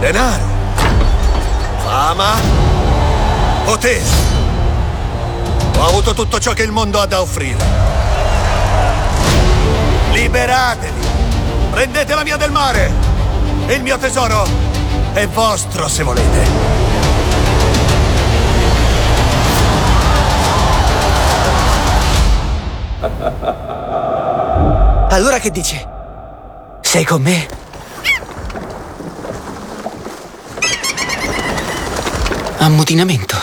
Denaro, fama, potere. Ho avuto tutto ciò che il mondo ha da offrire. Liberatevi! Prendete la via del mare! Il mio tesoro è vostro se volete. Allora che dici? Sei con me? Ammutinamento.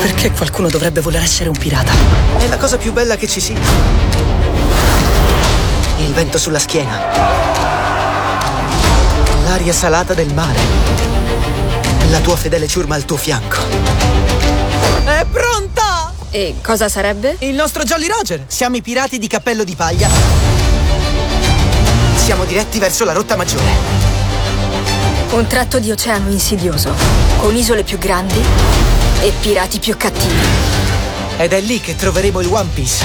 Perché qualcuno dovrebbe voler essere un pirata? È la cosa più bella che ci sia. Il vento sulla schiena. L'aria salata del mare. La tua fedele ciurma al tuo fianco. È pronta! E cosa sarebbe? Il nostro Jolly Roger. Siamo i pirati di cappello di paglia. Siamo diretti verso la rotta maggiore. Un tratto di oceano insidioso, con isole più grandi e pirati più cattivi. Ed è lì che troveremo il One Piece.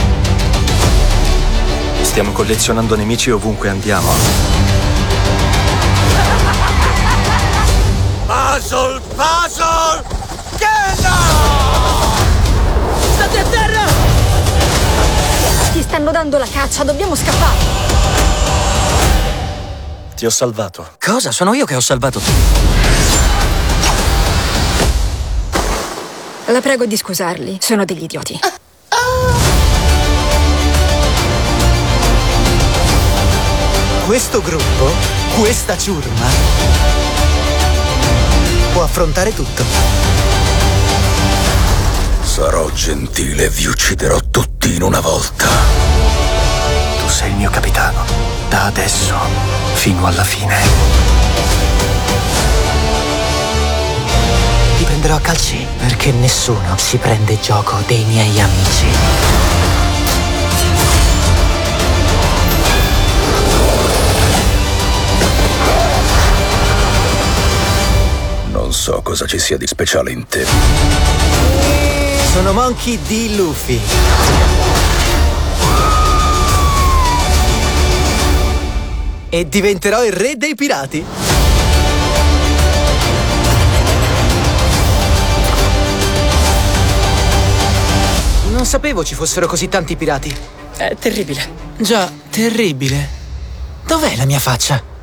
Stiamo collezionando nemici ovunque andiamo. Puzzle, puzzle! Kena! State a terra! Ti stanno dando la caccia, dobbiamo scappare. Ti ho salvato. Cosa? Sono io che ho salvato te. La prego di scusarli, sono degli idioti. Questo gruppo, questa ciurma, può affrontare tutto. Sarò gentile e vi ucciderò tutti in una volta. Sei il mio capitano. Da adesso fino alla fine. Ti prenderò a calci perché nessuno si prende gioco dei miei amici. Non so cosa ci sia di speciale in te. Sono Monkey D. Luffy. E diventerò il re dei pirati. Non sapevo ci fossero così tanti pirati. È terribile. Già, terribile. Dov'è la mia faccia?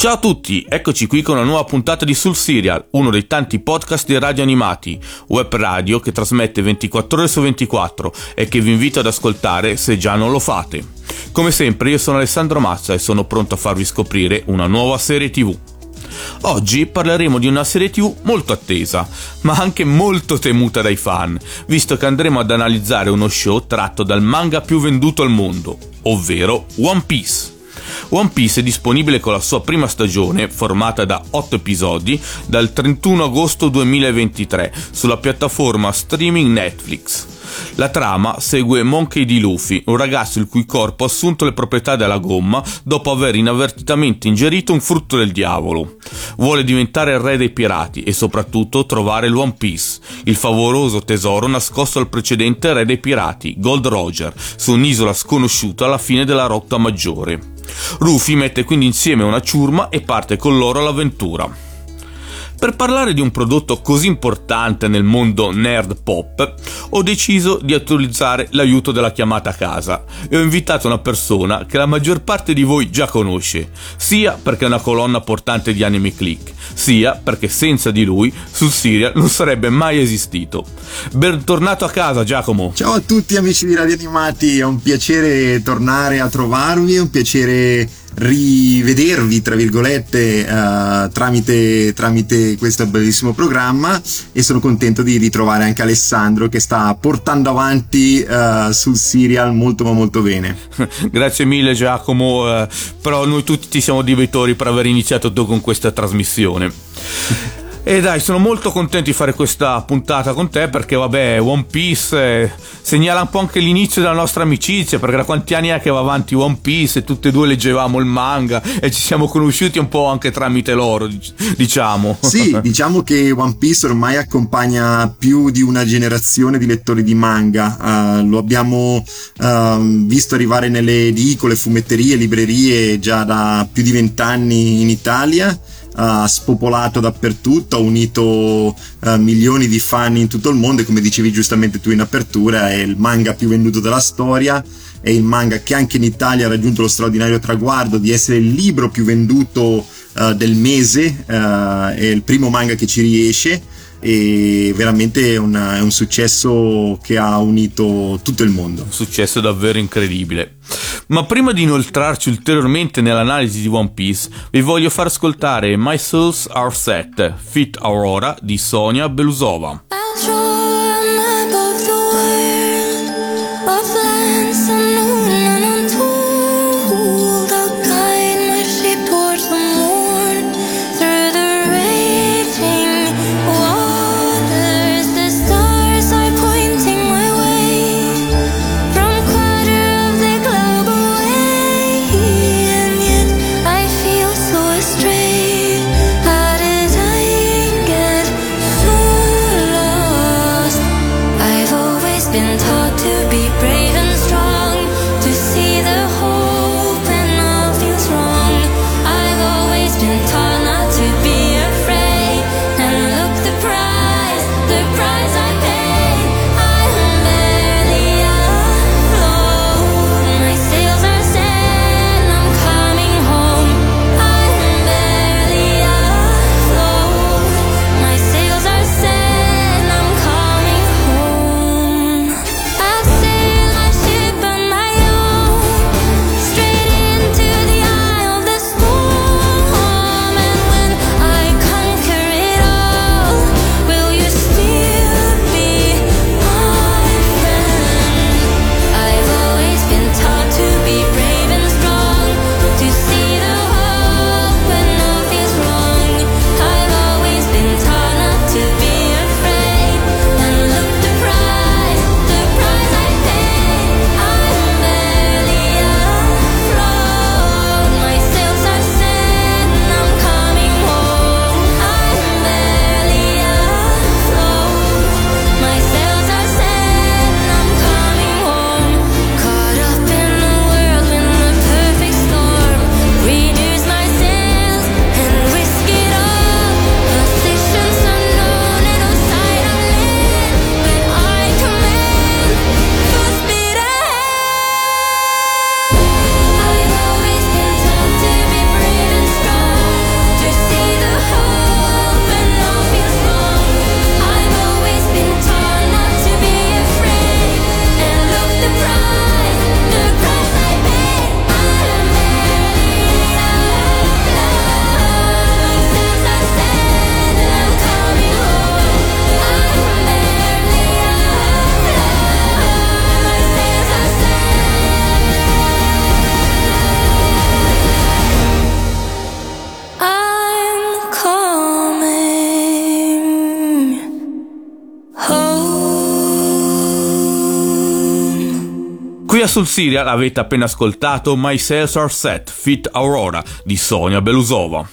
Ciao a tutti, eccoci qui con una nuova puntata di Sul Serial, uno dei tanti podcast di radio animati, web radio che trasmette 24 ore su 24 e che vi invito ad ascoltare se già non lo fate. Come sempre io sono Alessandro Mazza e sono pronto a farvi scoprire una nuova serie tv. Oggi parleremo di una serie tv molto attesa, ma anche molto temuta dai fan, visto che andremo ad analizzare uno show tratto dal manga più venduto al mondo, ovvero One Piece. One Piece è disponibile con la sua prima stagione, formata da 8 episodi, dal 31 agosto 2023 sulla piattaforma streaming Netflix. La trama segue Monkey D. Luffy, un ragazzo il cui corpo ha assunto le proprietà della gomma dopo aver inavvertitamente ingerito un frutto del diavolo. Vuole diventare il re dei pirati e soprattutto trovare l'One Piece, il favoloso tesoro nascosto al precedente re dei pirati, Gold Roger, su un'isola sconosciuta alla fine della rotta maggiore. Rufy mette quindi insieme una ciurma e parte con loro all'avventura. Per parlare di un prodotto così importante nel mondo nerd pop, ho deciso di utilizzare l'aiuto della chiamata a casa e ho invitato una persona che la maggior parte di voi già conosce, sia perché è una colonna portante di Anime Click, sia perché senza di lui sul Serial non sarebbe mai esistito. Bentornato a casa Giacomo. Ciao a tutti amici di Radio Animati, è un piacere tornare a trovarvi, è un piacere rivedervi, tra virgolette, uh, tramite, tramite questo bellissimo programma e sono contento di ritrovare anche Alessandro che sta portando avanti uh, sul serial molto ma molto bene. Grazie mille Giacomo, uh, però noi tutti ti siamo debitori per aver iniziato con questa trasmissione. E dai, sono molto contento di fare questa puntata con te perché, vabbè, One Piece eh, segnala un po' anche l'inizio della nostra amicizia perché da quanti anni è che va avanti One Piece e tutte e due leggevamo il manga e ci siamo conosciuti un po' anche tramite loro, diciamo. Sì, diciamo che One Piece ormai accompagna più di una generazione di lettori di manga. Uh, lo abbiamo uh, visto arrivare nelle edicole, fumetterie, librerie già da più di vent'anni in Italia ha spopolato dappertutto, ha unito uh, milioni di fan in tutto il mondo e come dicevi giustamente tu in apertura è il manga più venduto della storia, è il manga che anche in Italia ha raggiunto lo straordinario traguardo di essere il libro più venduto uh, del mese, uh, è il primo manga che ci riesce e veramente è, una, è un successo che ha unito tutto il mondo. Un successo davvero incredibile. Ma prima di inoltrarci ulteriormente nell'analisi di One Piece, vi voglio far ascoltare My Souls Are Set, Fit Aurora di Sonia Belusova. Sul serial avete appena ascoltato My Sales Are Set, Fit Aurora di Sonia Belusova.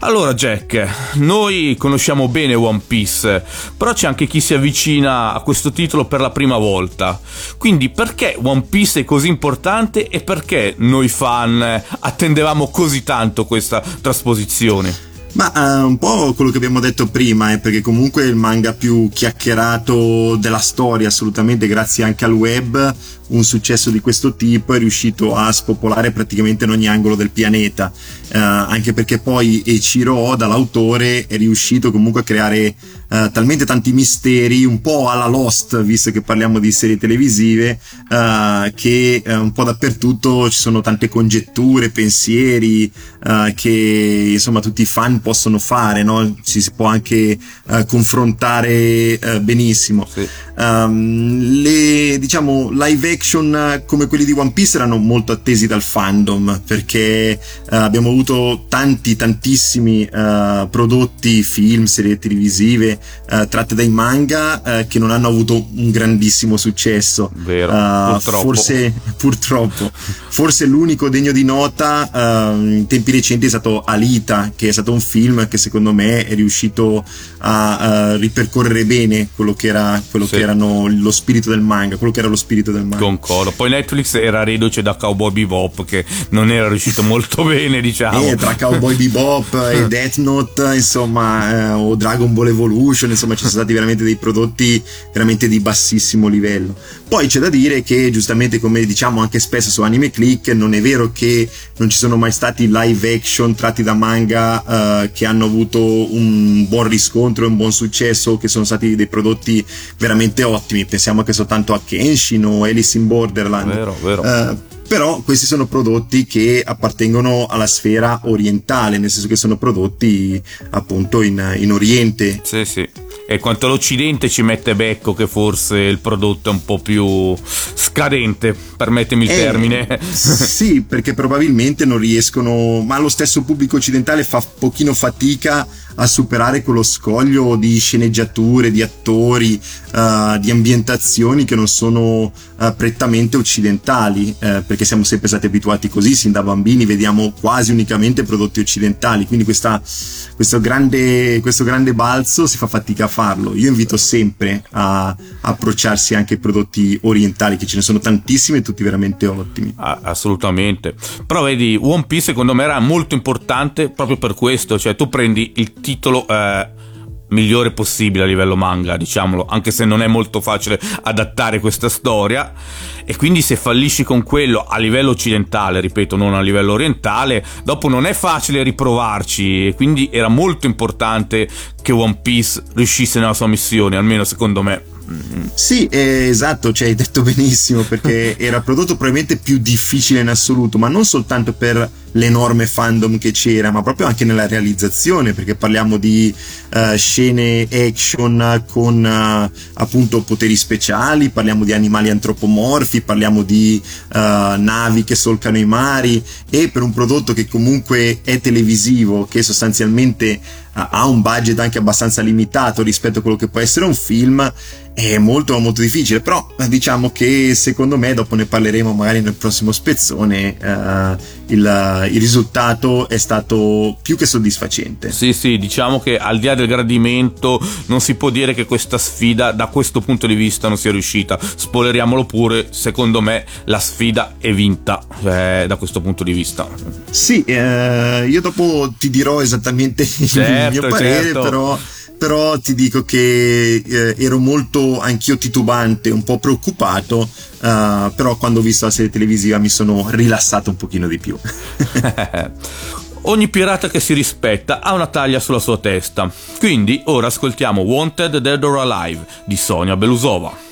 Allora Jack, noi conosciamo bene One Piece, però c'è anche chi si avvicina a questo titolo per la prima volta. Quindi perché One Piece è così importante e perché noi fan attendevamo così tanto questa trasposizione? Ma uh, un po' quello che abbiamo detto prima, eh, perché comunque è il manga più chiacchierato della storia, assolutamente, grazie anche al web. Un successo di questo tipo è riuscito a spopolare praticamente in ogni angolo del pianeta, eh, anche perché poi Eiichiro Oda, l'autore, è riuscito comunque a creare eh, talmente tanti misteri, un po' alla Lost, visto che parliamo di serie televisive, eh, che eh, un po' dappertutto ci sono tante congetture, pensieri eh, che insomma tutti i fan possono fare, no? ci si può anche eh, confrontare benissimo. Sì. Um, le diciamo live action come quelli di One Piece erano molto attesi dal fandom perché abbiamo avuto tanti tantissimi prodotti, film, serie televisive eh, tratte dai manga che non hanno avuto un grandissimo successo. Vero, uh, purtroppo. Forse, purtroppo. forse l'unico degno di nota uh, in tempi recenti è stato Alita, che è stato un film che secondo me è riuscito a uh, ripercorrere bene quello che era quello sì. che erano lo spirito del manga, quello che era lo spirito del manga. Concordo. Poi Netflix era reduce da Cowboy Bebop che non era riuscito molto bene, diciamo. Eh, tra Cowboy Bebop e Death Note, insomma, eh, o Dragon Ball Evolution insomma ci sono stati veramente dei prodotti veramente di bassissimo livello. Poi c'è da dire che giustamente come diciamo anche spesso su Anime Click non è vero che non ci sono mai stati live action tratti da manga uh, che hanno avuto un buon riscontro e un buon successo, che sono stati dei prodotti veramente ottimi. Pensiamo anche soltanto a Kenshin o Alice in Borderland. Vero, vero. Uh, però questi sono prodotti che appartengono alla sfera orientale, nel senso che sono prodotti appunto in, in Oriente. Sì, sì. E quanto l'Occidente ci mette becco che forse il prodotto è un po' più scadente, permettimi il eh, termine. Sì, perché probabilmente non riescono, ma lo stesso pubblico occidentale fa pochino fatica a superare quello scoglio di sceneggiature, di attori, uh, di ambientazioni che non sono uh, prettamente occidentali, uh, perché siamo sempre stati abituati così, sin da bambini vediamo quasi unicamente prodotti occidentali, quindi questa, questo, grande, questo grande balzo si fa fatica a farlo. Io invito sempre a, approcciarsi anche ai prodotti orientali, che ce ne sono tantissimi e tutti veramente ottimi. Ah, assolutamente. Però vedi, One Piece secondo me era molto importante proprio per questo, cioè tu prendi il titolo eh, migliore possibile a livello manga, diciamolo, anche se non è molto facile adattare questa storia. E quindi se fallisci con quello a livello occidentale, ripeto, non a livello orientale, dopo non è facile riprovarci. E quindi era molto importante che One Piece riuscisse nella sua missione, almeno secondo me. Sì, eh, esatto, ci hai detto benissimo perché era il prodotto probabilmente più difficile in assoluto, ma non soltanto per l'enorme fandom che c'era, ma proprio anche nella realizzazione, perché parliamo di uh, scene action con uh, appunto poteri speciali, parliamo di animali antropomorfi, parliamo di uh, navi che solcano i mari e per un prodotto che comunque è televisivo, che sostanzialmente ha un budget anche abbastanza limitato rispetto a quello che può essere un film, è molto molto difficile. Però diciamo che secondo me dopo ne parleremo magari nel prossimo spezzone uh, il, il, risultato è stato più che soddisfacente. Sì sì diciamo che al di là del gradimento non si può dire che questa sfida da questo punto di vista non sia riuscita. Spoileriamolo pure secondo me la sfida è vinta eh, da questo punto di vista. Sì eh, però dopo ti dirò esattamente certo, il mio parere, certo. però, però, ti dico che eh, ero molto anch'io titubante, un po' preoccupato, uh, però quando ho visto la serie televisiva mi sono rilassato un pochino di più. Ogni pirata che si rispetta ha una taglia sulla sua testa. Quindi ora ascoltiamo Wanted Dead or Alive di Sonia Belusova.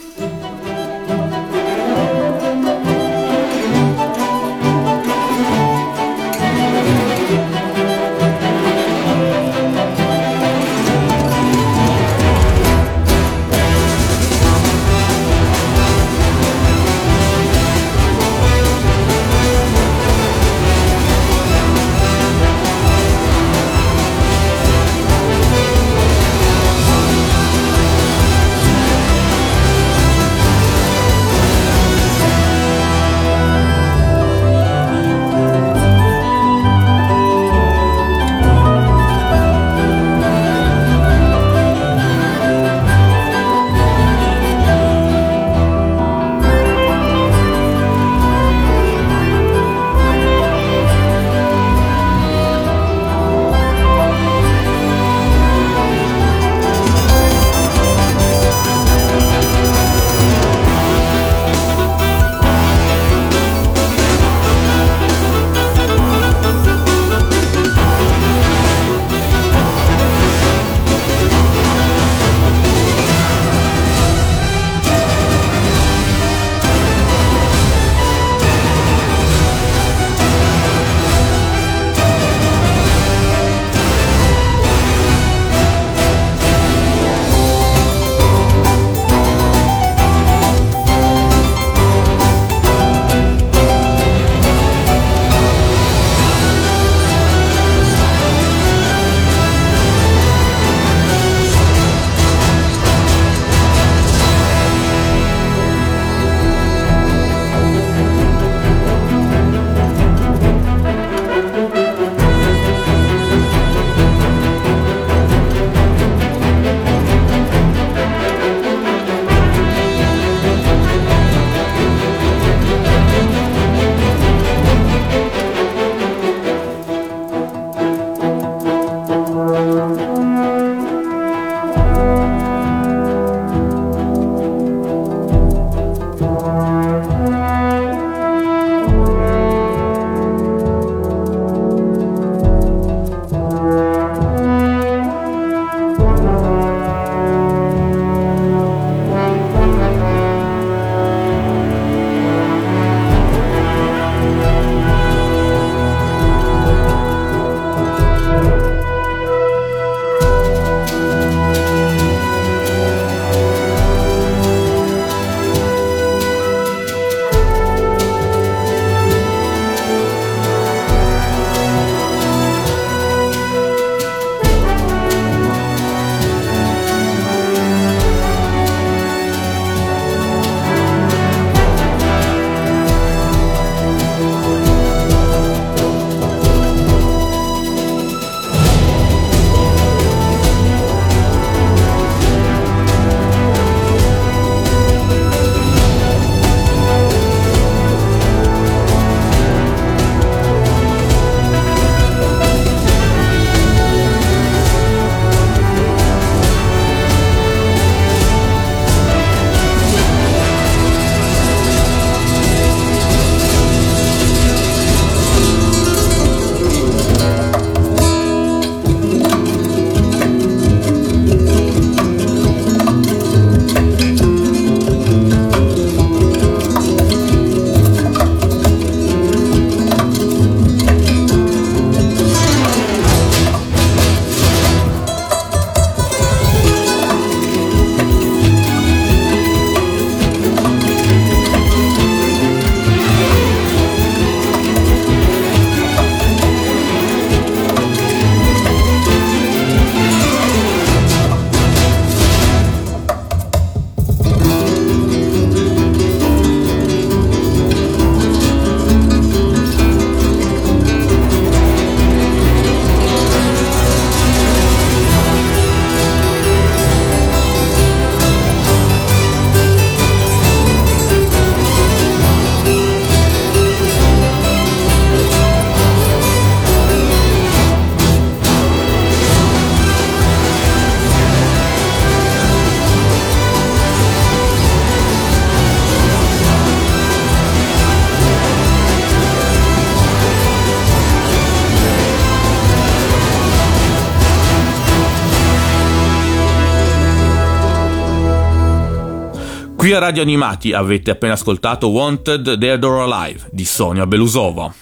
Qui a Radio Animati avete appena ascoltato Wanted Dead or Alive di Sonia Belusova.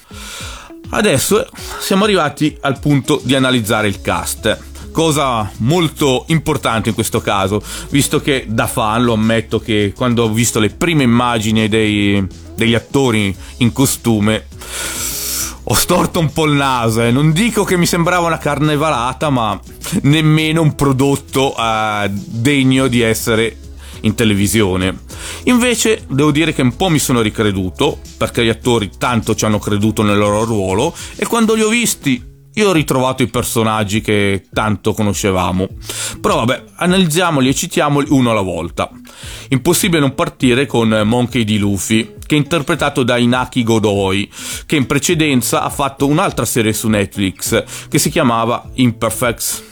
Adesso siamo arrivati al punto di analizzare il cast cosa molto importante in questo caso, visto che da fan lo ammetto che quando ho visto le prime immagini dei, degli attori in costume ho storto un po' il naso, eh. non dico che mi sembrava una carnevalata, ma nemmeno un prodotto uh, degno di essere in televisione. Invece devo dire che un po' mi sono ricreduto, perché gli attori tanto ci hanno creduto nel loro ruolo, e quando li ho visti io ho ritrovato i personaggi che tanto conoscevamo. Però vabbè, analizziamoli e citiamoli uno alla volta. Impossibile non partire con Monkey di Luffy, che è interpretato da Inaki Godoy, che in precedenza ha fatto un'altra serie su Netflix che si chiamava Imperfects.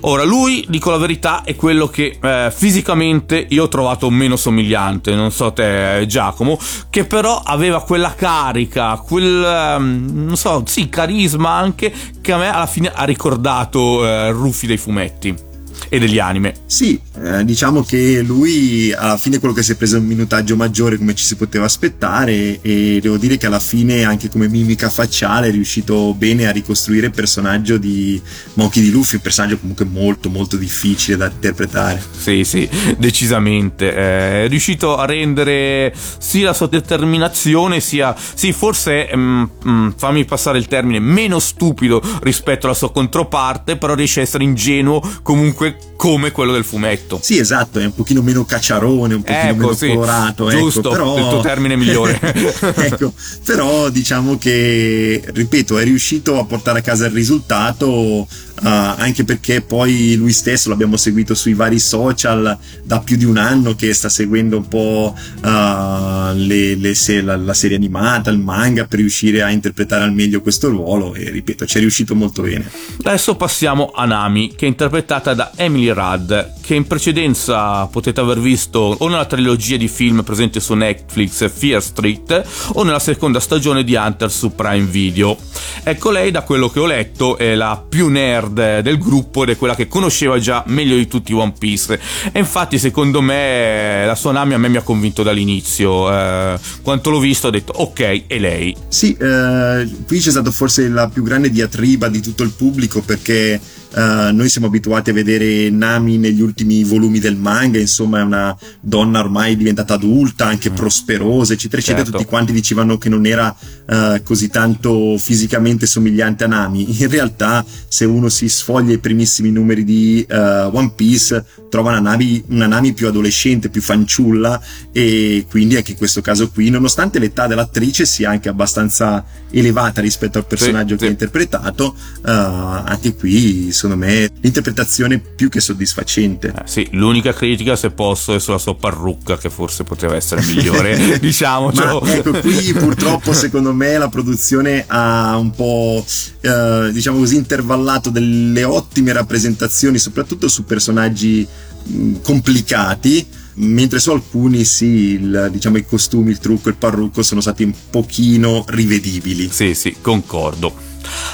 Ora, lui, dico la verità, è quello che eh, fisicamente io ho trovato meno somigliante, non so te Giacomo, che però aveva quella carica, quel, um, non so, sì, carisma anche, che a me alla fine ha ricordato eh, Ruffi dei fumetti e degli anime. Sì, eh, diciamo che lui alla fine quello che si è preso un minutaggio maggiore come ci si poteva aspettare e devo dire che alla fine anche come mimica facciale è riuscito bene a ricostruire il personaggio di Monkey di Luffy, un personaggio comunque molto molto difficile da interpretare. Sì, sì, decisamente. Eh, è riuscito a rendere sia la sua determinazione sia, sì, forse, mm, mm, fammi passare il termine, meno stupido rispetto alla sua controparte, però riesce a essere ingenuo comunque come quello del fumetto. Sì, esatto, è un pochino meno cacciarone, un pochino ecco, meno sì, colorato. Ecco, giusto, ecco, però... il tuo termine migliore. ecco, però diciamo che, ripeto, è riuscito a portare a casa il risultato anche perché poi lui stesso l'abbiamo seguito sui vari social da più di un anno che sta seguendo un po' uh, le, le se- la, la, serie animata, il manga per riuscire a interpretare al meglio questo ruolo e ripeto ci è riuscito molto bene. Adesso passiamo a Nami che è interpretata da Emily Rudd che in precedenza potete aver visto o nella trilogia di film presente su Netflix Fear Street o nella seconda stagione di Hunter su Prime Video. Ecco lei da quello che ho letto è la più nerd nerd del gruppo ed è quella che conosceva già meglio di tutti One Piece. E infatti, secondo me, la sua Nami a me mi ha convinto dall'inizio. Eh, quanto l'ho visto, ho detto ok, è lei. Sì, eh, qui c'è stata forse la più grande diatriba di tutto il pubblico perché Uh, noi siamo abituati a vedere Nami negli ultimi volumi del manga, insomma è una donna ormai diventata adulta, anche mm. prosperosa, eccetera, eccetera. Certo. Tutti quanti dicevano che non era uh, così tanto fisicamente somigliante a Nami. In realtà, se uno si sfoglia i primissimi numeri di uh, One Piece, trova una Nami, una Nami più adolescente, più fanciulla e quindi anche in questo caso qui, nonostante l'età dell'attrice sia anche abbastanza elevata rispetto al personaggio sì, che sì. ha interpretato, anche qui secondo me l'interpretazione più che soddisfacente. Eh, sì, l'unica critica se posso è sulla sua parrucca che forse poteva essere migliore, diciamo. ecco, qui purtroppo secondo me la produzione ha un po' eh, diciamo così intervallato delle ottime rappresentazioni, soprattutto su personaggi mh, complicati mentre su alcuni sì, il, diciamo i costumi, il trucco, il parrucco sono stati un pochino rivedibili. Sì, sì, concordo.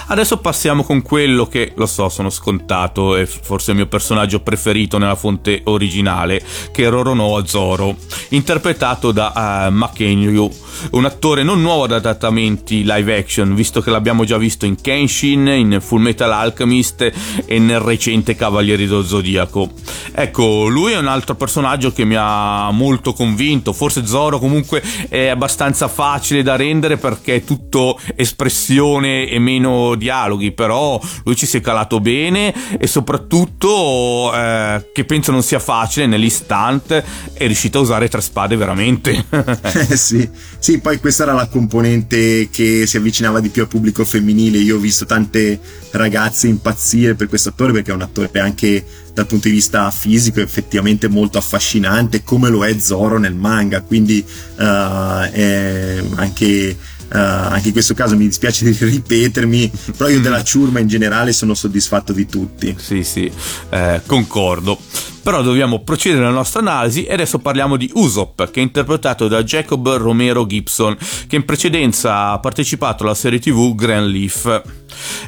Adesso passiamo con quello che, lo so, sono scontato, è forse il mio personaggio preferito nella fonte originale, che è Roronoa Zoro, interpretato da uh, Makenryu, un attore non nuovo ad adattamenti live action, visto che l'abbiamo già visto in Kenshin, in Full Metal Alchemist e nel recente Cavalieri dello Zodiaco. Ecco, lui è un altro personaggio che mi ha molto convinto, forse Zoro comunque è abbastanza facile da rendere perché è tutto espressione e meno dialoghi, però lui ci si è calato bene e soprattutto eh, che penso non sia facile nell'istante è riuscito a usare tre spade veramente. eh sì, sì, poi questa era la componente che si avvicinava di più al pubblico femminile. Io ho visto tante ragazze impazzire per questo attore perché è un attore anche dal punto di vista fisico effettivamente molto affascinante come lo è Zoro nel manga quindi uh, anche Uh, anche in questo caso mi dispiace di ripetermi, però io della ciurma in generale sono soddisfatto di tutti. Sì, sì, eh, concordo. Però dobbiamo procedere nella nostra analisi e adesso parliamo di Usopp, che è interpretato da Jacob Romero Gibson, che in precedenza ha partecipato alla serie tv Grand Leaf.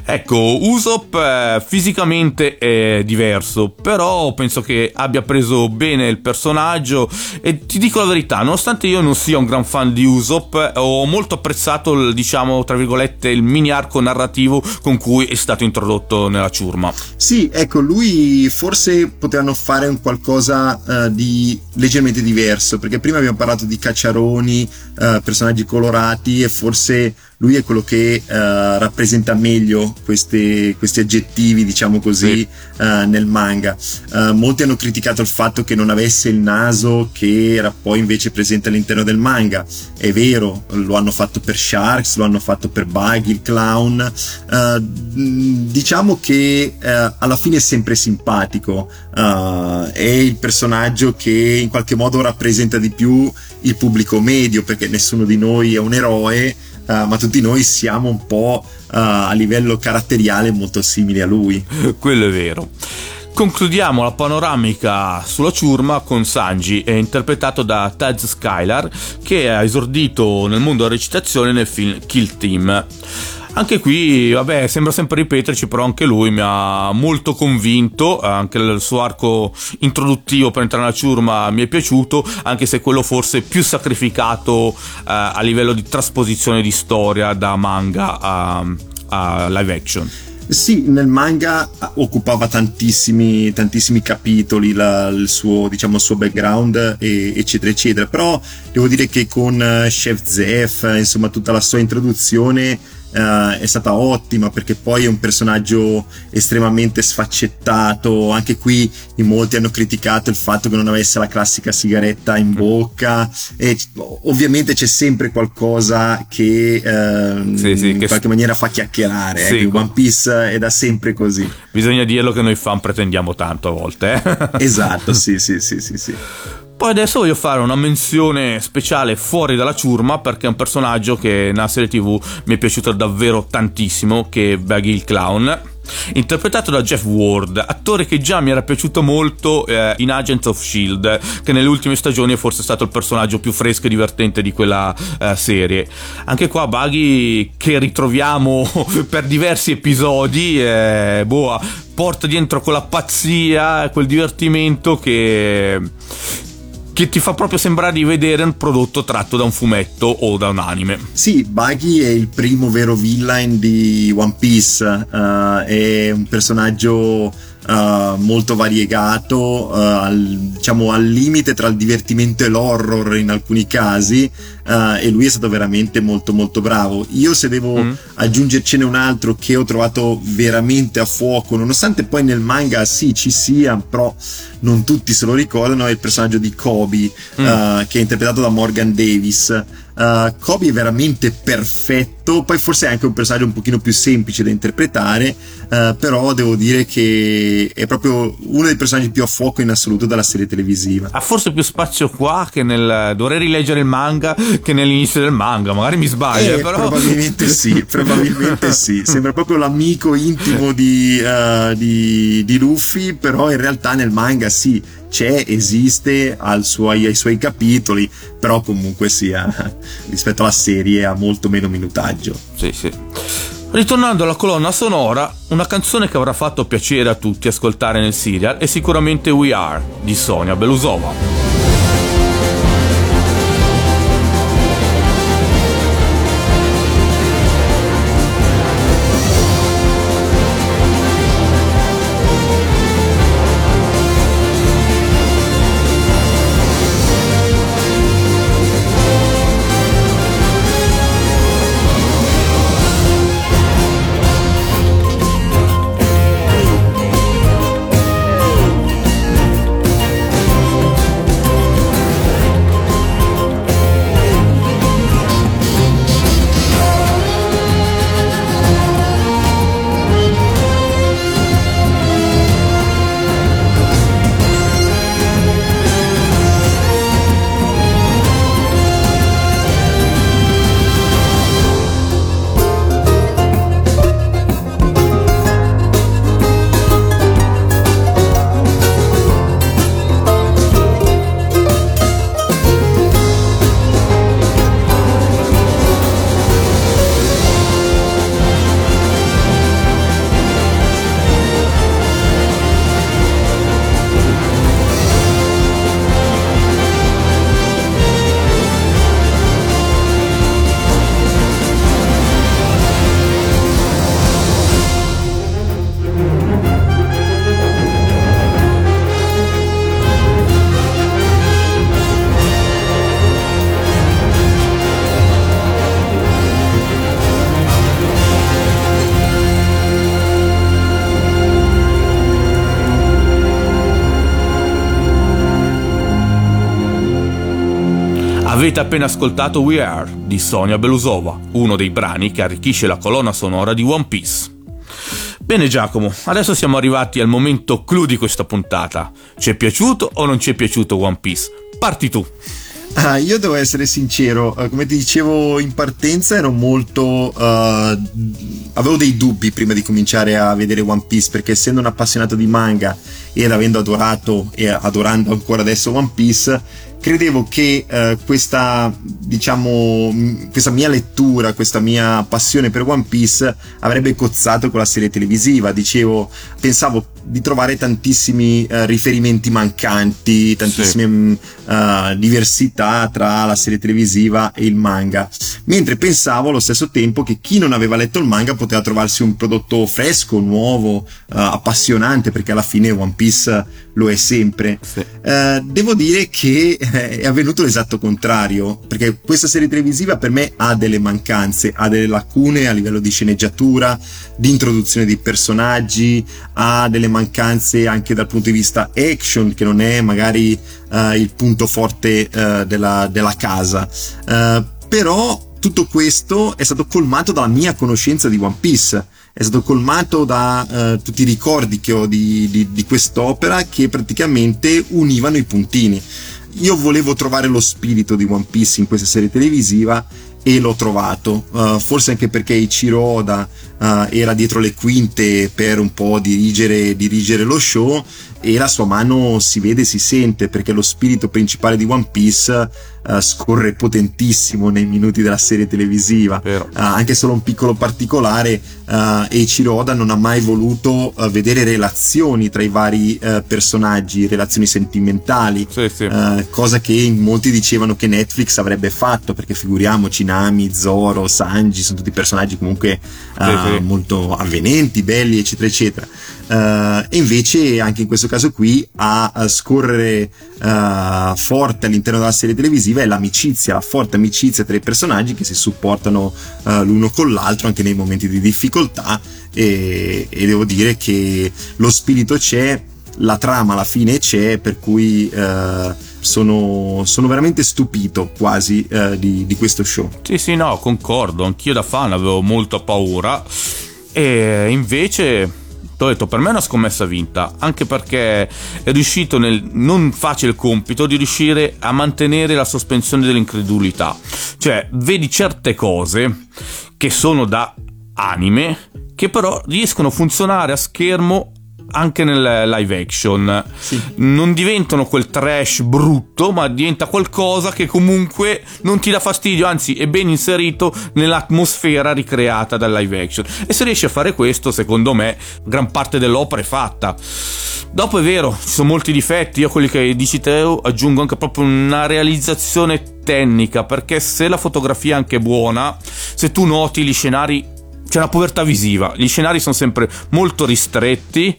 Ecco, Usopp eh, fisicamente è diverso, però penso che abbia preso bene il personaggio e ti dico la verità, nonostante io non sia un gran fan di Usopp, ho molto apprezzato il, diciamo, tra virgolette, il mini arco narrativo con cui è stato introdotto nella ciurma. Sì, ecco, lui forse potevano fare un qualcosa uh, di leggermente diverso, perché prima abbiamo parlato di cacciaroni, uh, personaggi colorati e forse lui è quello che uh, rappresenta meglio queste, questi aggettivi, diciamo così, sì. uh, nel manga. Uh, molti hanno criticato il fatto che non avesse il naso che era poi invece presente all'interno del manga. È vero, lo hanno fatto per Sharks, lo hanno fatto per Buggy, il clown. diciamo che alla fine è sempre simpatico. è il personaggio che in qualche modo rappresenta di più il pubblico medio, perché nessuno di noi è un eroe uh, ma tutti noi siamo un po' uh, a livello caratteriale molto simili a lui. Quello è vero. Concludiamo la panoramica sulla ciurma con Sanji, interpretato da Taz Skylar, che ha esordito nel mondo della recitazione nel film Kill Team. Anche qui, vabbè, sembra sempre ripeterci, però anche lui mi ha molto convinto, anche il suo arco introduttivo per entrare nella ciurma mi è piaciuto, anche se quello forse più sacrificato eh, a livello di trasposizione di storia da manga a, a live action. Sì, nel manga occupava tantissimi, tantissimi capitoli la, il, suo, diciamo, il suo background, e, eccetera, eccetera. Però devo dire che con eh, Chef Zef, insomma, tutta la sua introduzione Uh, è stata ottima perché poi è un personaggio estremamente sfaccettato. Anche qui in molti hanno criticato il fatto che non avesse la classica sigaretta in bocca. E ovviamente c'è sempre qualcosa che uh, sì, sì, in che qualche f- maniera fa chiacchierare. Sì, eh. One Piece è da sempre così. Bisogna dirlo che noi fan pretendiamo tanto a volte. Eh? esatto, sì, sì, sì, sì. sì. Poi adesso voglio fare una menzione speciale fuori dalla ciurma perché è un personaggio che nella serie tv mi è piaciuto davvero tantissimo, che è Baggy il Clown interpretato da Jeff Ward, attore che già mi era piaciuto molto eh, in Agents of Shield, che nelle ultime stagioni è forse stato il personaggio più fresco e divertente di quella eh, serie. Anche qua Buggy che ritroviamo per diversi episodi, eh, boh, porta dentro quella pazzia, quel divertimento che che ti fa proprio sembrare di vedere un prodotto tratto da un fumetto o da un anime. Sì, Buggy è il primo vero villain di One Piece, uh, è un personaggio uh, molto variegato, uh, al, diciamo al limite tra il divertimento e l'horror in alcuni casi, uh, e lui è stato veramente molto molto bravo. Io se devo mm. aggiungercene un altro che ho trovato veramente a fuoco, nonostante poi nel manga sì ci sia, però non tutti se lo ricordano, è il personaggio di Kobe, mm. che è interpretato da Morgan Davis. Uh, Kobe è veramente perfetto, poi forse è anche un personaggio un pochino più semplice da interpretare, uh, però devo dire che è proprio uno dei personaggi più a fuoco in assoluto della serie televisiva. Ha forse più spazio qua che nel... dovrei rileggere il manga che nell'inizio del manga, magari mi sbaglio, eh, però... Probabilmente sì, probabilmente sì, sembra proprio l'amico intimo di, uh, di, di Luffy, però in realtà nel manga sì c'è, esiste suoi, ai suoi capitoli, però comunque sia rispetto alla serie ha molto meno minutaggio. Sì, sì. Ritornando alla colonna sonora, una canzone che avrà fatto piacere a tutti ascoltare nel serial è sicuramente We Are di Sonia Belusova. Avete appena ascoltato We Are di Sonia Belusova, uno dei brani che arricchisce la colonna sonora di One Piece. Bene Giacomo, adesso siamo arrivati al momento clou di questa puntata. Ci è piaciuto o non ci è piaciuto One Piece? Parti tu. Ah, io devo essere sincero, uh, come ti dicevo in partenza ero molto... Uh, avevo dei dubbi prima di cominciare a vedere One Piece perché essendo un appassionato di manga ed avendo adorato e adorando ancora adesso One Piece credevo che eh, questa, diciamo, questa mia lettura, questa mia passione per One Piece avrebbe cozzato con la serie televisiva. Dicevo, pensavo di trovare tantissimi uh, riferimenti mancanti, tantissime sì. uh, diversità tra la serie televisiva e il manga. Mentre pensavo allo stesso tempo che chi non aveva letto il manga poteva trovarsi un prodotto fresco, nuovo, uh, appassionante, perché alla fine One Piece lo è sempre. Sì. devo dire che è avvenuto l'esatto contrario, perché questa serie televisiva per me ha delle mancanze, ha delle lacune a livello di sceneggiatura, di introduzione di personaggi, ha delle mancanze anche dal punto di vista action, che non è magari uh, il punto forte uh, della, della, casa. Uh, però tutto questo è stato colmato dalla mia conoscenza di One Piece è stato colmato da tutti i ricordi che ho di, di, di, quest'opera che praticamente univano i puntini. Io volevo trovare lo spirito di One Piece in questa serie televisiva e l'ho trovato, uh, forse anche perché Ichiro uh, era dietro le quinte per un po' dirigere, dirigere lo show e la sua mano si vede e si sente perché lo spirito principale di One Piece uh, scorre potentissimo nei minuti della serie televisiva. Uh, anche solo un piccolo particolare, uh, Eiichiro Oda non ha mai voluto uh, vedere relazioni tra i vari personaggi, relazioni sentimentali, sì, sì. cosa che in molti dicevano che Netflix avrebbe fatto, perché figuriamoci Nami, Zoro, Sanji, sono tutti personaggi comunque sì, molto avvenenti, belli, eccetera, eccetera. E invece anche in questo caso qui a, a scorrere forte all'interno della serie televisiva è l'amicizia, la forte amicizia tra i personaggi che si supportano uh, l'uno con l'altro anche nei momenti di difficoltà e, e, devo dire che lo spirito c'è, la trama alla fine c'è, per cui uh, sono, sono, veramente stupito quasi uh, di, di questo show. Sì, sì, no, concordo, anch'io da fan avevo molta paura e invece T'ho detto, per me è una scommessa vinta, anche perché è riuscito nel non facile compito di riuscire a mantenere la sospensione dell'incredulità. Cioè, vedi certe cose che sono da anime, che però riescono a funzionare a schermo anche nel live action. Sì. Non diventano quel trash brutto, ma diventa qualcosa che comunque non ti dà fastidio, anzi è ben inserito nell'atmosfera ricreata dal live action. E se riesci a fare questo, secondo me, gran parte dell'opera è fatta. Dopo è vero, ci sono molti difetti, io quelli che dici te aggiungo anche proprio una realizzazione tecnica, perché se la fotografia è anche buona, se tu noti gli scenari c'è una povertà visiva, gli scenari sono sempre molto ristretti,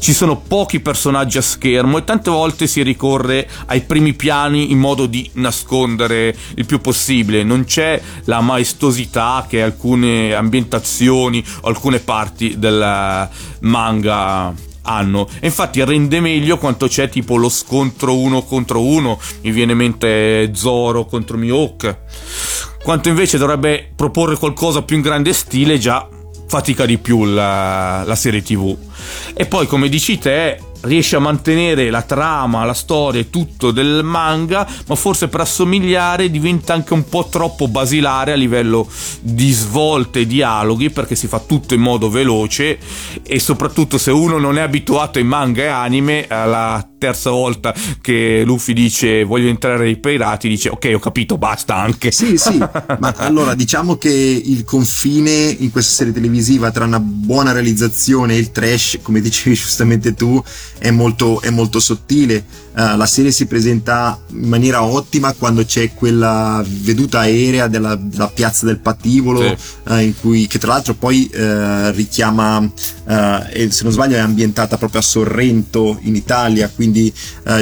ci sono pochi personaggi a schermo e tante volte si ricorre ai primi piani in modo di nascondere il più possibile. Non c'è la maestosità che alcune ambientazioni o alcune parti del manga hanno. E infatti rende meglio quanto c'è tipo lo scontro uno contro uno. Mi viene in mente Zoro contro Mihawk. Quanto invece dovrebbe proporre qualcosa più in grande stile, già fatica di più la, la serie tv. E poi, come dici te, riesce a mantenere la trama, la storia e tutto del manga, ma forse per assomigliare diventa anche un po' troppo basilare a livello di svolte e dialoghi perché si fa tutto in modo veloce e soprattutto se uno non è abituato ai manga e anime alla terza volta che Luffy dice voglio entrare nei pirati dice ok ho capito basta anche sì sì ma allora diciamo che il confine in questa serie televisiva tra una buona realizzazione e il trash come dicevi giustamente tu è molto, è molto sottile. Uh, la serie si presenta in maniera ottima quando c'è quella veduta aerea della, della piazza del Patibolo, sì. uh, in cui, che tra l'altro poi uh, richiama, se non sbaglio è ambientata proprio a Sorrento in Italia, quindi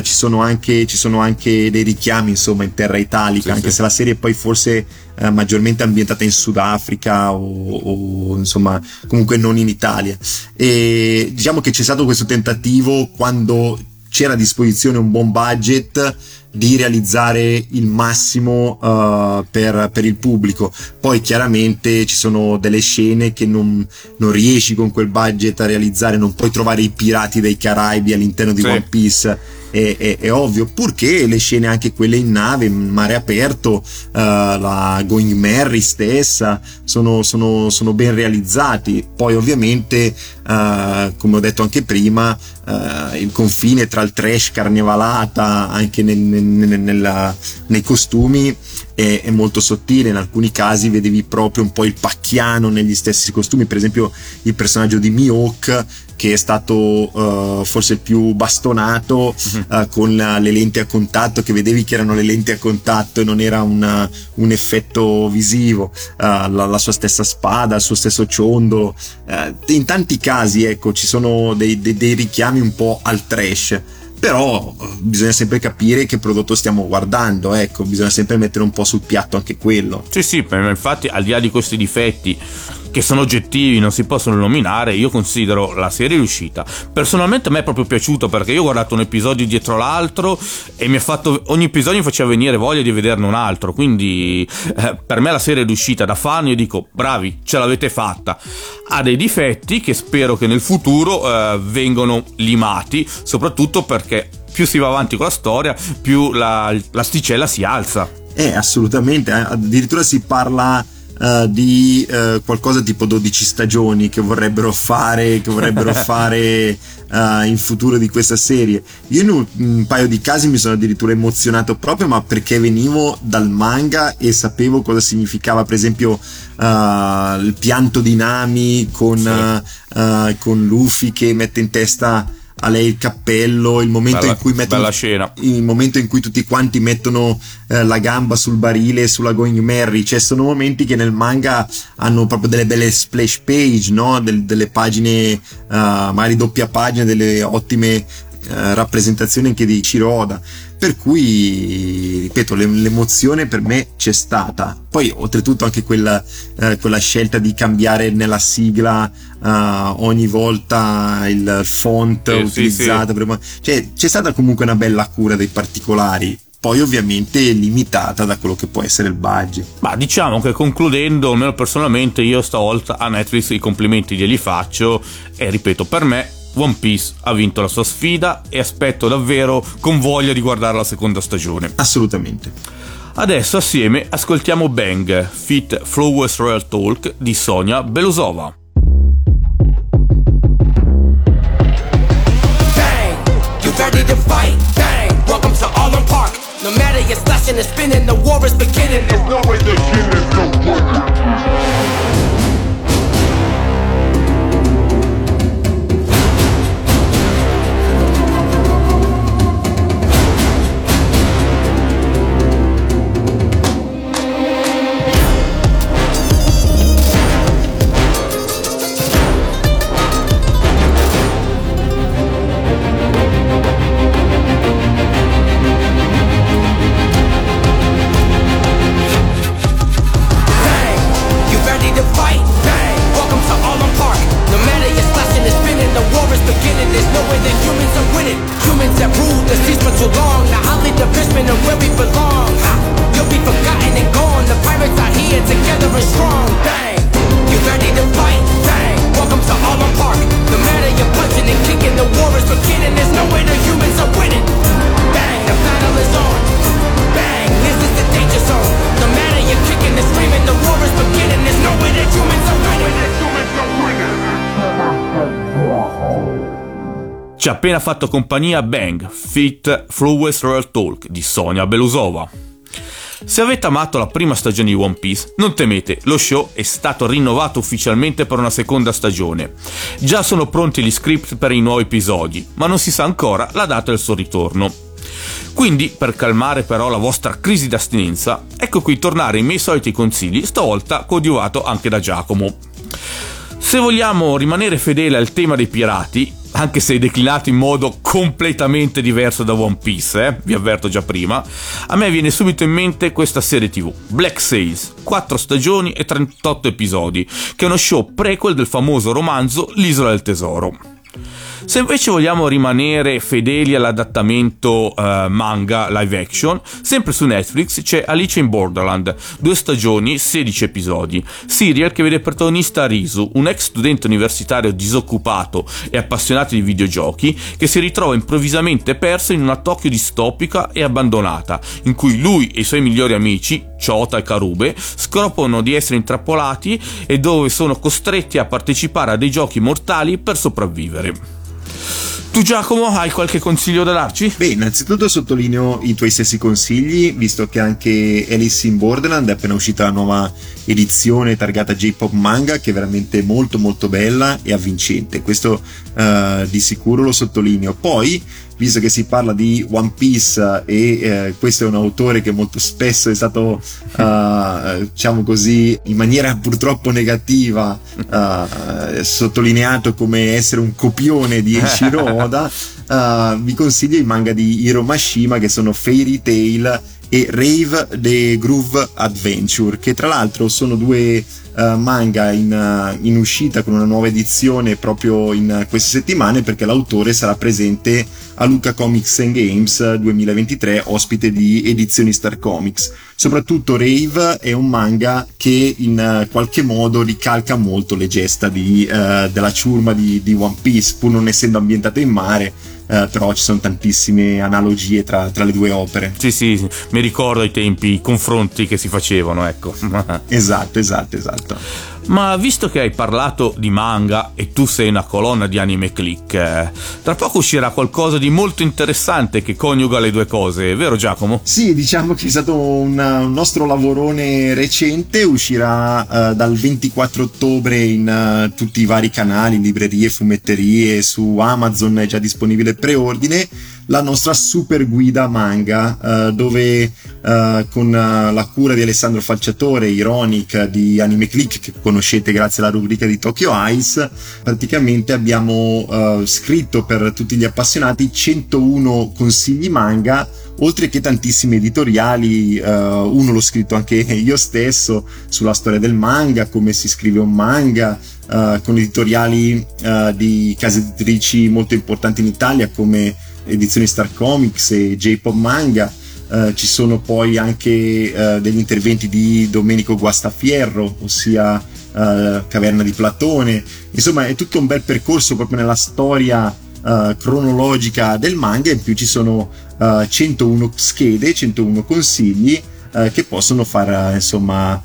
ci sono, anche, ci, sono anche, dei richiami insomma in terra italica, sì, anche sì. se la serie poi forse eh, maggiormente ambientata in Sudafrica o, o, insomma comunque non in Italia e diciamo che c'è stato questo tentativo quando c'era a disposizione un buon budget di realizzare il massimo uh, per, per, il pubblico. Poi chiaramente ci sono delle scene che non, non, riesci con quel budget a realizzare, non puoi trovare i pirati dei Caraibi all'interno di sì. One Piece è, è, è, ovvio, purché le scene anche quelle in nave, in mare aperto, uh, la Going Merry stessa, sono, sono, sono ben realizzati. Poi ovviamente, uh, come ho detto anche prima, uh, il confine tra il trash carnevalata anche nel, nel, nel, nei costumi è, è, molto sottile. In alcuni casi vedevi proprio un po' il pacchiano negli stessi costumi, per esempio il personaggio di Mihawk che è stato uh, forse il più bastonato uh, con la, le lenti a contatto, che vedevi che erano le lenti a contatto e non era una, un effetto visivo, uh, la, la, sua stessa spada, il suo stesso ciondolo. in tanti casi, ecco, ci sono dei, dei, dei richiami un po' al trash però bisogna sempre capire che prodotto stiamo guardando, ecco, bisogna sempre mettere un po' sul piatto anche quello. Sì, sì, infatti al di là di questi difetti che sono oggettivi, non si possono nominare, io considero la serie riuscita. Personalmente a me è proprio piaciuto perché io ho guardato un episodio dietro l'altro e mi ha fatto ogni episodio mi faceva venire voglia di vederne un altro, quindi eh, per me la serie è riuscita da fan, io dico bravi, ce l'avete fatta. Ha dei difetti che spero che nel futuro eh, vengano limati, soprattutto perché più si va avanti con la storia, più la, l'asticella si alza. Eh, assolutamente, eh, addirittura si parla uh, di uh, qualcosa tipo 12 stagioni che vorrebbero fare, che vorrebbero fare uh, in futuro di questa serie. Io in un, un, paio di casi mi sono addirittura emozionato proprio, ma perché venivo dal manga e sapevo cosa significava, per esempio, il pianto di Nami con, sì. con Luffy che mette in testa a lei il cappello, il momento, bella, in, cui mettono, il momento in cui tutti quanti mettono eh, la gamba sul barile sulla Going Merry, cioè sono momenti che nel manga hanno proprio delle belle splash page, no? Del, delle pagine, uh, magari doppia pagina, delle ottime uh, rappresentazioni anche di Ciroda. Per cui, ripeto, l'emozione per me c'è stata. Poi, oltretutto, anche quella, eh, quella scelta di cambiare nella sigla uh, ogni volta il font eh, utilizzato. Sì, sì. Cioè, c'è stata comunque una bella cura dei particolari poi ovviamente limitata da quello che può essere il budget. Ma diciamo che concludendo, almeno personalmente, io stavolta a Netflix i complimenti glieli faccio e ripeto, per me One Piece ha vinto la sua sfida e aspetto davvero con voglia di guardare la seconda stagione. Assolutamente. Adesso assieme ascoltiamo Bang, Fit Flowers Royal Talk di Sonia Belusova. ready to fight? Bang! Welcome to Arlen Park. No matter you're slashing and spinning, the war is beginning. There's no way the king is no Ci ha appena fatto compagnia Bang, Fit Flowest Royal Talk di Sonia Belusova. Se avete amato la prima stagione di One Piece, non temete, lo show è stato rinnovato ufficialmente per una seconda stagione. Già sono pronti gli script per i nuovi episodi, ma non si sa ancora la data del suo ritorno. Quindi, per calmare però la vostra crisi d'astinenza, ecco qui tornare i miei soliti consigli, stavolta coadiuvato anche da Giacomo. Se vogliamo rimanere fedeli al tema dei pirati, anche se declinato in modo completamente diverso da One Piece, eh? vi avverto già prima, a me viene subito in mente questa serie tv, Black Sails, 4 stagioni e 38 episodi, che è uno show prequel del famoso romanzo L'isola del tesoro. Se invece vogliamo rimanere fedeli all'adattamento uh, manga live action, sempre su Netflix c'è Alice in Borderland, due stagioni, 16 episodi. Serial che vede protagonista Risu, un ex studente universitario disoccupato e appassionato di videogiochi che si ritrova improvvisamente perso in una Tokyo distopica e abbandonata, in cui lui e i suoi migliori amici, Chota e Karube, scoprono di essere intrappolati e dove sono costretti a partecipare a dei giochi mortali per sopravvivere. Tu Giacomo hai qualche consiglio da darci? Beh, innanzitutto sottolineo i tuoi stessi consigli, visto che anche Alice in Borderland è appena uscita la nuova edizione targata J-Pop Manga, che è veramente molto molto bella e avvincente. Questo uh, di sicuro lo sottolineo. Poi visto che si parla di One Piece e eh, questo è un autore che molto spesso è stato, uh, diciamo così, in maniera purtroppo negativa uh, sottolineato come essere un copione di Eiichiro Oda, uh, vi consiglio i manga di Hiro Mashima che sono Fairy Tail e Rave The Groove Adventure, che tra l'altro sono due uh, manga in, uh, in, uscita con una nuova edizione proprio in uh, queste settimane perché l'autore sarà presente a Luca Comics and Games 2023, ospite di edizioni Star Comics. Soprattutto Rave è un manga che in qualche modo ricalca molto le gesta di, della ciurma di, di One Piece, pur non essendo ambientato in mare eh, però ci sono tantissime analogie tra, tra, le due opere. Sì, sì, mi ricordo i tempi, i confronti che si facevano, ecco. esatto, esatto, esatto. Ma visto che hai parlato di manga e tu sei una colonna di anime click, eh, tra poco uscirà qualcosa di molto interessante che coniuga le due cose, vero Giacomo? Sì, diciamo che è stato un, un nostro lavorone recente, uscirà uh, dal 24 ottobre in uh, tutti i vari canali, librerie, fumetterie, su Amazon è già disponibile preordine la nostra super guida manga uh, dove uh, con uh, la cura di Alessandro Falciatore, Ironic di Anime Click che conoscete grazie alla rubrica di Tokyo Ice, praticamente abbiamo scritto per tutti gli appassionati 101 consigli manga oltre che tantissimi editoriali, uno l'ho scritto anche io stesso sulla storia del manga, come si scrive un manga, con editoriali di case editrici molto importanti in Italia come edizioni Star Comics e J-Pop Manga. Uh, ci sono poi anche uh, degli interventi di Domenico Guastafierro, ossia uh, Caverna di Platone. Insomma, è tutto un bel percorso proprio nella storia cronologica del manga. In più ci sono 101 schede, 101 consigli che possono far insomma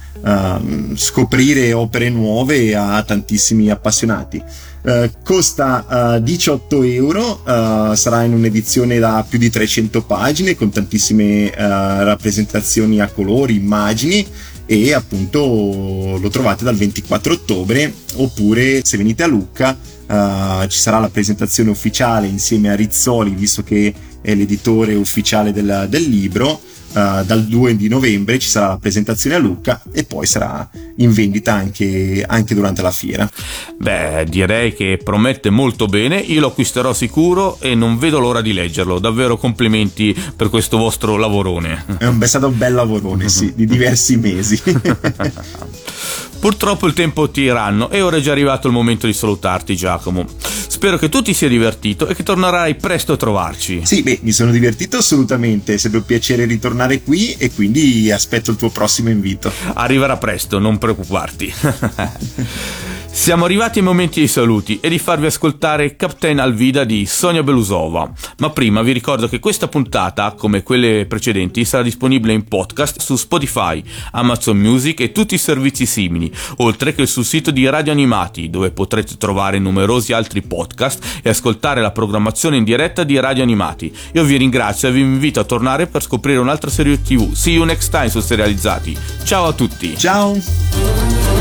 scoprire opere nuove a tantissimi appassionati. Uh, costa eh, 18 euro, uh, sarà in un'edizione da più di 300 pagine con tantissime rappresentazioni a colori, immagini e appunto lo trovate dal 24 ottobre. Oppure se venite a Lucca ci sarà la presentazione ufficiale insieme a Rizzoli visto che è l'editore ufficiale del, del libro Uh, dal 2 di novembre ci sarà la presentazione a Lucca e poi sarà in vendita anche, anche, durante la fiera. Beh, direi che promette molto bene, io lo acquisterò sicuro e non vedo l'ora di leggerlo. Davvero complimenti per questo vostro lavorone. È, un, è stato un bel lavorone, sì, di diversi mesi. Purtroppo il tempo tiranno e ora è già arrivato il momento di salutarti Giacomo. Spero che tu ti sia divertito e che tornerai presto a trovarci. Sì, beh, mi sono divertito assolutamente, è sempre un piacere ritornare qui e quindi aspetto il tuo prossimo invito. Arriverà presto, non preoccuparti. Siamo arrivati ai momenti dei saluti e di farvi ascoltare Captain Alvida di Sonia Belusova. Ma prima vi ricordo che questa puntata, come quelle precedenti, sarà disponibile in podcast su Spotify, Amazon Music e tutti i servizi simili, oltre che sul sito di Radio Animati, dove potrete trovare numerosi altri podcast e ascoltare la programmazione in diretta di Radio Animati. Io vi ringrazio e vi invito a tornare per scoprire un'altra serie TV. See you next time su Serializzati. Ciao a tutti. Ciao.